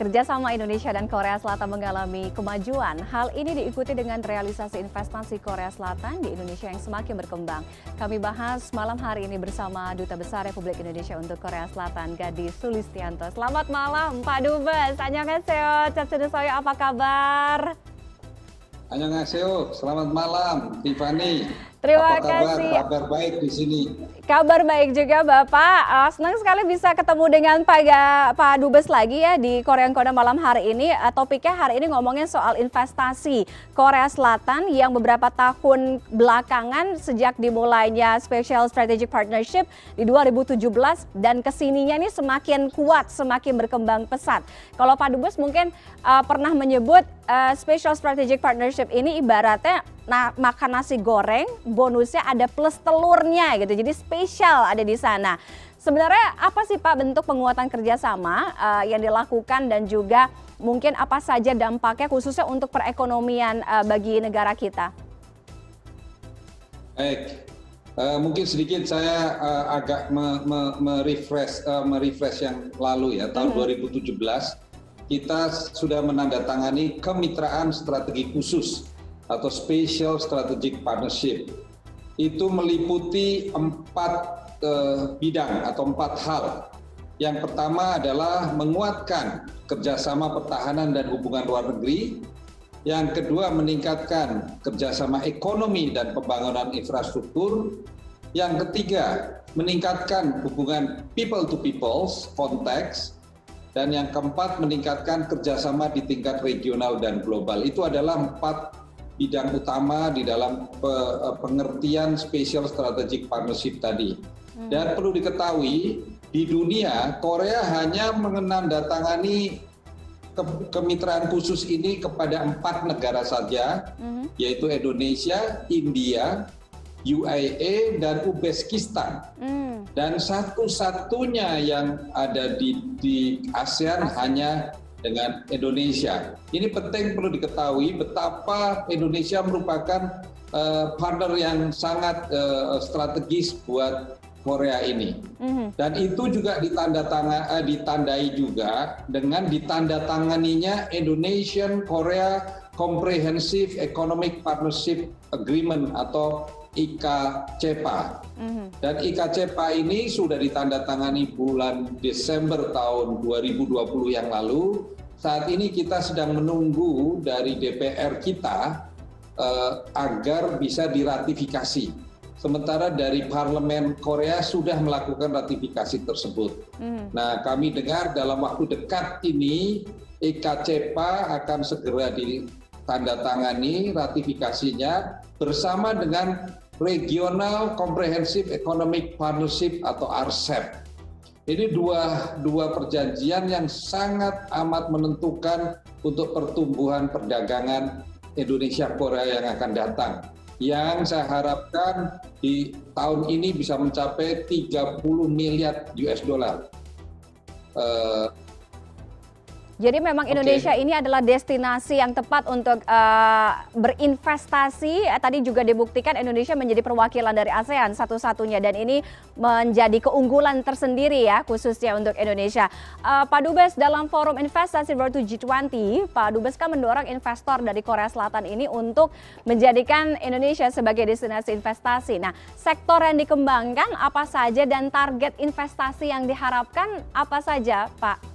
Kerjasama Indonesia dan Korea Selatan mengalami kemajuan. Hal ini diikuti dengan realisasi investasi Korea Selatan di Indonesia yang semakin berkembang. Kami bahas malam hari ini bersama Duta Besar Republik Indonesia untuk Korea Selatan, Gadis Sulistianto. Selamat malam Pak Dubes. Annyeonghaseyo, Chatsudusoyo, apa kabar? Annyeonghaseyo, selamat malam Tiffany. Terima Apa kabar? kasih. Kabar baik di sini. Kabar baik juga Bapak. Uh, senang sekali bisa ketemu dengan Pak, Ga- Pak Dubes lagi ya di Korea Koda malam hari ini. Uh, topiknya hari ini ngomongin soal investasi Korea Selatan yang beberapa tahun belakangan sejak dimulainya Special Strategic Partnership di 2017 dan ke sininya ini semakin kuat, semakin berkembang pesat. Kalau Pak Dubes mungkin uh, pernah menyebut uh, Special Strategic Partnership ini ibaratnya nah, makan nasi goreng, bonusnya ada plus telurnya gitu. Jadi spesial ada di sana. Sebenarnya apa sih Pak bentuk penguatan kerjasama uh, yang dilakukan dan juga mungkin apa saja dampaknya khususnya untuk perekonomian uh, bagi negara kita? Baik. Eh, mungkin sedikit saya eh, agak me- me- merefresh eh, merefresh yang lalu ya tahun 2017 kita sudah menandatangani kemitraan strategi khusus atau Special Strategic Partnership. Itu meliputi empat eh, bidang atau empat hal. Yang pertama adalah menguatkan kerjasama pertahanan dan hubungan luar negeri. Yang kedua meningkatkan kerjasama ekonomi dan pembangunan infrastruktur. Yang ketiga meningkatkan hubungan people to peoples konteks. Dan yang keempat meningkatkan kerjasama di tingkat regional dan global. Itu adalah empat bidang utama di dalam pe- eh, pengertian Special Strategic Partnership tadi. Dan perlu diketahui di dunia Korea hanya menandatangani ke- kemitraan khusus ini kepada empat negara saja, Mhm. yaitu Indonesia, India, UAE, dan Uzbekistan. Hmm. Dan satu-satunya yang ada di, di ASEAN hanya dengan Indonesia. Ini penting perlu diketahui betapa Indonesia merupakan eh, partner yang sangat eh, strategis buat Korea ini. Mhm. Dan itu juga ditandatanga- eh, ditandai juga dengan ditandatanganinya Indonesian Korea Comprehensive Economic Partnership Agreement atau IKCPA. Mhm. Dan IKCPA ini sudah ditandatangani bulan Desember tahun 2020 yang lalu. Saat ini kita sedang menunggu dari DPR kita eh, agar bisa diratifikasi. Sementara dari Parlemen Korea sudah melakukan ratifikasi tersebut. Mhm. Nah, kami dengar dalam waktu dekat ini IKCPA akan segera ditandatangani ratifikasinya bersama dengan Regional Comprehensive Economic Partnership atau RCEP. Ini dua, dua perjanjian yang sangat amat menentukan untuk pertumbuhan perdagangan Indonesia Korea yang akan datang. Yang saya harapkan di tahun ini bisa mencapai 30 miliar US dollar. Eh, Jadi memang. Indonesia ini adalah destinasi yang tepat untuk eh, berinvestasi. Eh, Tadi juga dibuktikan Indonesia menjadi perwakilan dari ASEAN satu-satunya dan ini menjadi keunggulan tersendiri ya khususnya untuk Indonesia. Eh, Pak Dubes dalam forum investasi World to G20, Pak Dubes kan mendorong investor dari Korea Selatan ini untuk menjadikan Indonesia sebagai destinasi investasi. Nah, sektor yang dikembangkan apa saja dan target investasi yang diharapkan apa saja, Pak?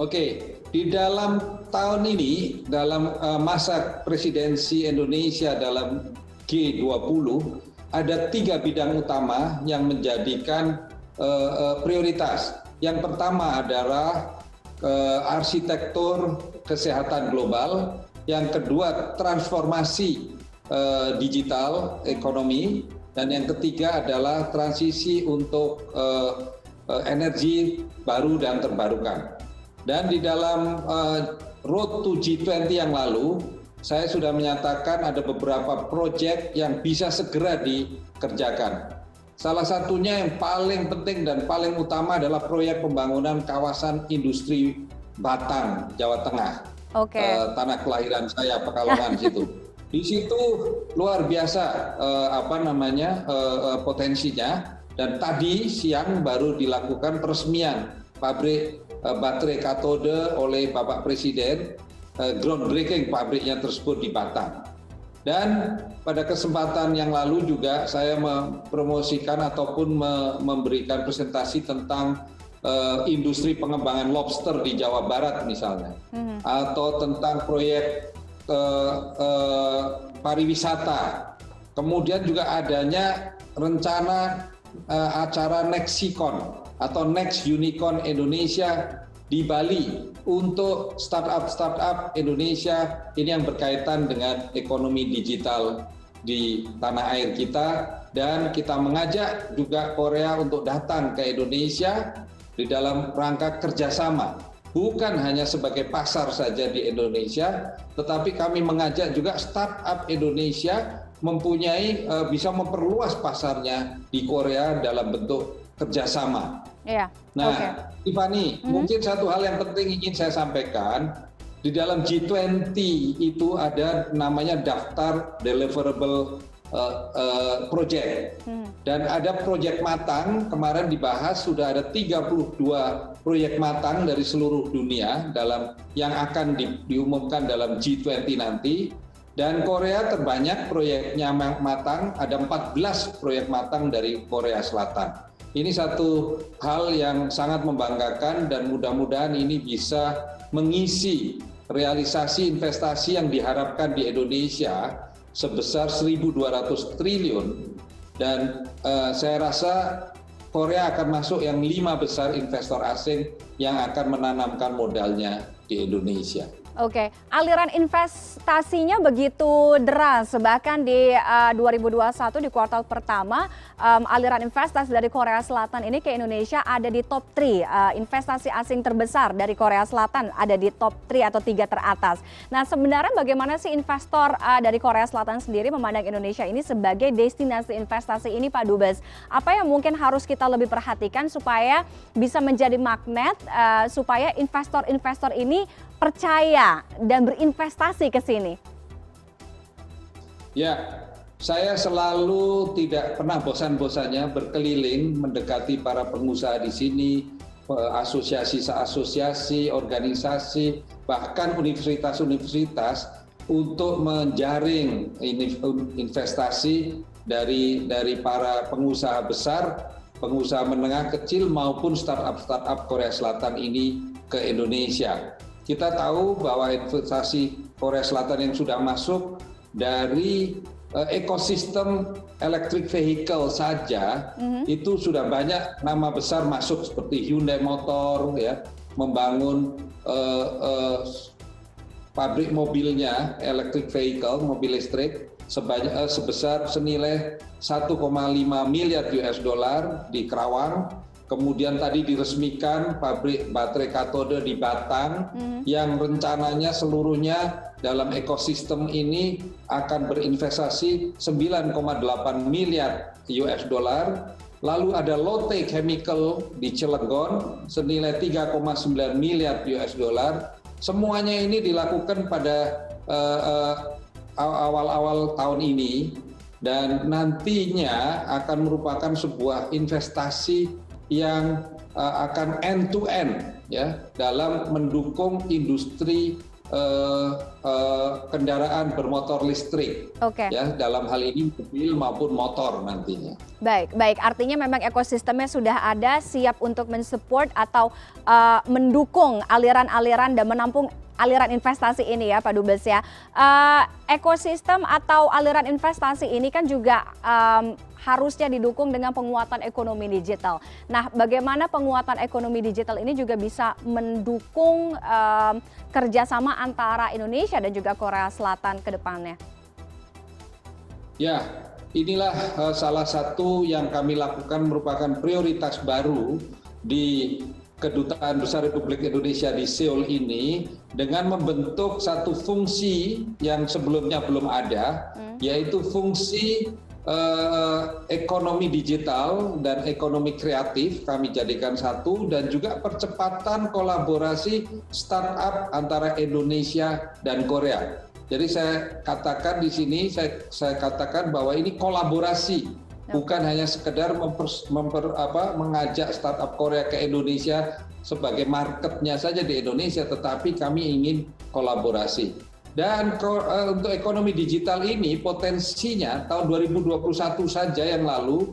Oke, di dalam tahun ini, dalam eh, masa presidensi Indonesia dalam G20, ada tiga bidang utama yang menjadikan eh, eh, prioritas. Yang pertama adalah arsitektur kesehatan global, yang kedua transformasi digital ekonomi, dan yang ketiga adalah transisi untuk energi baru dan terbarukan. Dan di dalam uh, Road to G20 yang lalu, saya sudah menyatakan ada beberapa proyek yang bisa segera dikerjakan. Salah satunya yang paling penting dan paling utama adalah proyek pembangunan kawasan industri Batang, Jawa Tengah. Oke. Eh, tanah kelahiran saya Pekalongan situ. Di situ luar biasa eh, apa namanya eh, potensinya dan tadi siang baru dilakukan peresmian pabrik baterai katode oleh Bapak Presiden, groundbreaking pabriknya tersebut di Batang. Dan pada kesempatan yang lalu juga saya mempromosikan ataupun memberikan presentasi tentang uh, industri pengembangan lobster di Jawa Barat misalnya, mm-hmm. atau tentang proyek uh, uh, pariwisata. Kemudian juga adanya rencana uh, acara Nexicon atau Next Unicorn Indonesia di Bali untuk startup-startup Indonesia. Ini yang berkaitan dengan ekonomi digital di tanah air kita. Dan kita mengajak juga Korea untuk datang ke Indonesia di dalam rangka kerjasama. Bukan hanya sebagai pasar saja di Indonesia, tetapi kami mengajak juga startup Indonesia mempunyai uh, bisa memperluas pasarnya di Korea dalam bentuk kerjasama. Iya. Nah, okay. Tiffany, mm-hmm. mungkin satu hal yang penting ingin saya sampaikan di dalam G20 itu ada namanya daftar deliverable uh, uh, project mm. dan ada proyek matang kemarin dibahas sudah ada 32 proyek matang dari seluruh dunia dalam yang akan di, diumumkan dalam G20 nanti dan Korea terbanyak proyeknya matang ada 14 proyek matang dari Korea Selatan. Ini satu hal yang sangat membanggakan dan mudah-mudahan ini bisa mengisi realisasi investasi yang diharapkan di Indonesia sebesar 1.200 triliun dan uh, saya rasa Korea akan masuk yang lima besar investor asing yang akan menanamkan modalnya di Indonesia. Oke, aliran investasinya begitu deras, bahkan di uh, 2021 di kuartal pertama aliran investasi dari Korea Selatan ini ke Indonesia ada di top 3 uh, investasi asing terbesar dari Korea Selatan ada di top 3 atau tiga teratas. Nah, sebenarnya bagaimana sih investor uh, dari Korea Selatan sendiri memandang Indonesia ini sebagai destinasi investasi ini, Pak Dubes? Apa yang mungkin harus kita lebih perhatikan supaya bisa menjadi magnet uh, supaya investor-investor ini percaya dan berinvestasi ke sini? Ya, saya selalu tidak pernah bosan-bosannya berkeliling mendekati para pengusaha di sini, asosiasi-asosiasi, organisasi, bahkan universitas-universitas untuk menjaring investasi dari dari para pengusaha besar, pengusaha menengah kecil maupun startup-startup Korea Selatan ini ke Indonesia. Kita tahu bahwa investasi Korea Selatan yang sudah masuk dari uh, ekosistem electric vehicle saja mm-hmm. itu sudah banyak nama besar masuk seperti Hyundai Motor ya membangun uh, uh, pabrik mobilnya electric vehicle mobil listrik sebanyak uh, sebesar senilai 1,5 miliar US dollar di Kerawang Kemudian tadi diresmikan pabrik baterai katode di Batang hmm. yang rencananya seluruhnya dalam ekosistem ini akan berinvestasi 9,8 miliar US dollar. Lalu ada Lotte Chemical di Cilegon senilai 3,9 miliar US dollar. Semuanya ini dilakukan pada uh, uh, awal-awal tahun ini dan nantinya akan merupakan sebuah investasi yang uh, akan end to end ya dalam mendukung industri uh, uh, kendaraan bermotor listrik okay. ya dalam hal ini mobil maupun motor nantinya. Baik, baik. Artinya memang ekosistemnya sudah ada siap untuk mensupport atau uh, mendukung aliran-aliran dan menampung aliran investasi ini ya Pak Dubes ya. Uh, ekosistem atau aliran investasi ini kan juga um, harusnya didukung dengan penguatan ekonomi digital. Nah, bagaimana penguatan ekonomi digital ini juga bisa mendukung um, kerjasama antara Indonesia dan juga Korea Selatan ke depannya? Ya, inilah uh, salah satu yang kami lakukan merupakan prioritas baru di Kedutaan Besar Republik Indonesia di Seoul ini dengan membentuk satu fungsi yang sebelumnya belum ada, hmm. yaitu fungsi uh, ekonomi digital dan ekonomi kreatif kami jadikan satu dan juga percepatan kolaborasi startup antara Indonesia dan Korea. Jadi saya katakan di sini saya, saya katakan bahwa ini kolaborasi bukan hanya sekedar memper, memper, apa, mengajak startup Korea ke Indonesia sebagai marketnya saja di Indonesia, tetapi kami ingin kolaborasi. Dan uh, untuk ekonomi digital ini potensinya tahun 2021 saja yang lalu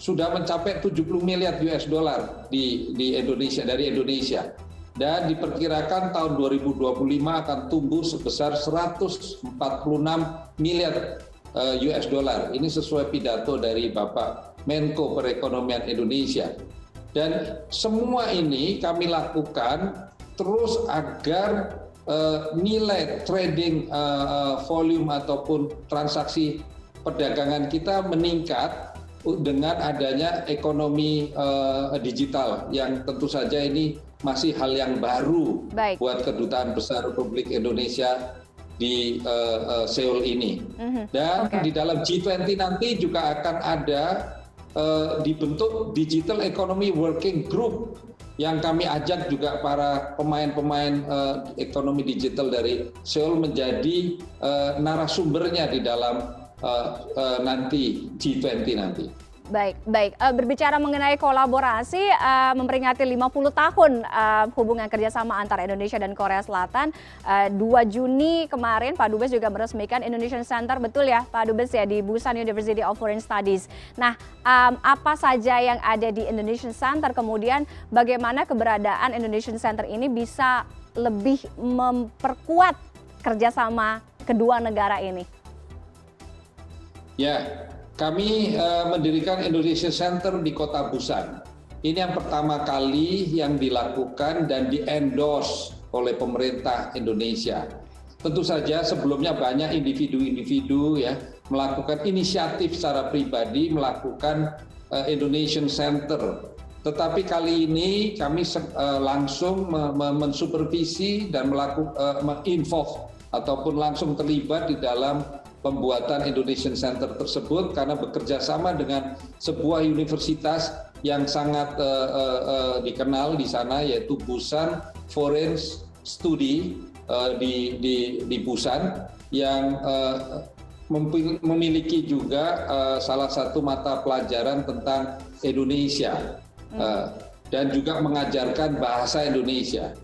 sudah mencapai 70 miliar US dollar di, di Indonesia dari Indonesia dan diperkirakan tahun 2025 akan tumbuh sebesar 146 miliar US dollar. Ini sesuai pidato dari Bapak Menko Perekonomian Indonesia. Dan semua ini kami lakukan terus agar uh, nilai trading uh, volume ataupun transaksi perdagangan kita meningkat dengan adanya ekonomi uh, digital yang tentu saja ini masih hal yang baru Baik. buat kedutaan besar Republik Indonesia di uh, uh, Seoul ini. Mm-hmm. Dan okay. di dalam G20 nanti juga akan ada uh, dibentuk Digital Economy Working Group yang kami ajak juga para pemain-pemain uh, ekonomi digital dari Seoul menjadi uh, narasumbernya di dalam uh, uh, nanti G20 nanti. Baik, baik. Uh, berbicara mengenai kolaborasi, uh, memperingati 50 tahun uh, hubungan kerjasama antara Indonesia dan Korea Selatan. Uh, 2 Juni kemarin, Pak Dubes juga meresmikan Indonesian Center, betul ya Pak Dubes ya, di Busan University of Foreign Studies. Nah, apa saja yang ada di Indonesian Center, kemudian bagaimana keberadaan Indonesian Center ini bisa lebih memperkuat kerjasama kedua negara ini? Ya, kami uh, mendirikan Indonesia Center di Kota Busan. Ini yang pertama kali yang dilakukan dan di-endorse oleh pemerintah Indonesia. Tentu saja sebelumnya banyak individu-individu ya melakukan inisiatif secara pribadi melakukan uh, Indonesian Center. Tetapi kali ini kami uh, langsung mensupervisi dan melakukan uh, menginvolve ataupun langsung terlibat di dalam pembuatan Indonesian Center tersebut karena bekerja sama dengan sebuah universitas yang sangat uh, uh, uh, dikenal di sana yaitu Busan Foreign Study uh, di, di, di Busan yang uh, memiliki juga uh, salah satu mata pelajaran tentang Indonesia uh, dan juga mengajarkan bahasa Indonesia.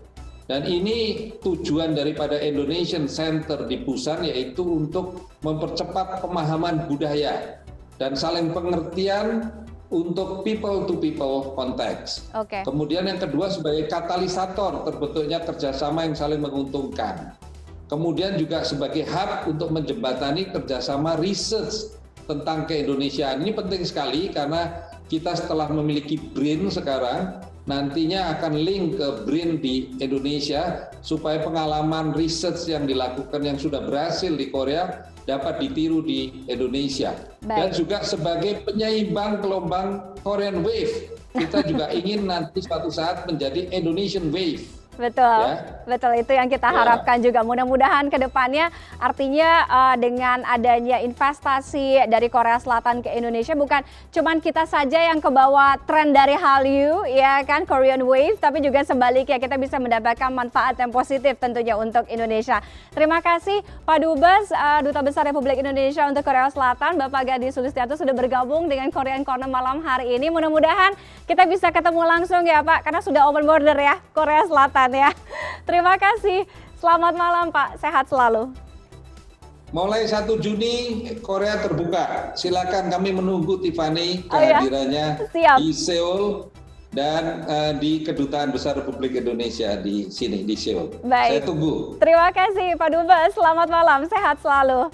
Dan ini tujuan daripada Indonesian Center di Busan yaitu untuk mempercepat pemahaman budaya dan saling pengertian untuk people to people konteks. Okay. Kemudian yang kedua sebagai katalisator terbentuknya kerjasama yang saling menguntungkan. Kemudian juga sebagai hub untuk menjembatani kerjasama research tentang keindonesiaan. Ini penting sekali karena kita setelah memiliki BRIN sekarang, nantinya akan link ke BRIN di Indonesia supaya pengalaman riset yang dilakukan yang sudah berhasil di Korea dapat ditiru di Indonesia. Baik. Dan juga sebagai penyeimbang gelombang Korean Wave, kita juga ingin nanti suatu saat menjadi Indonesian Wave Betul, ya. betul itu yang kita ya. harapkan juga. Mudah-mudahan ke depannya artinya uh, dengan adanya investasi dari Korea Selatan ke Indonesia bukan cuman kita saja yang kebawa tren dari Hallyu ya kan Korean Wave, tapi juga sebaliknya kita bisa mendapatkan manfaat yang positif tentunya untuk Indonesia. Terima kasih Pak Dubes, uh, Duta Besar Republik Indonesia untuk Korea Selatan, Bapak Gadi Sulistianto sudah bergabung dengan Korean Corner malam hari ini. Mudah-mudahan kita bisa ketemu langsung ya Pak, karena sudah open border ya Korea Selatan ya. Terima kasih. Selamat malam Pak, sehat selalu. Mulai 1 Juni Korea terbuka. Silakan kami menunggu Tiffany kehadirannya oh, ya? di Seoul dan uh, di Kedutaan Besar Republik Indonesia di sini di Seoul. Baik. Saya tunggu. Terima kasih Pak Dubes. Selamat malam, sehat selalu.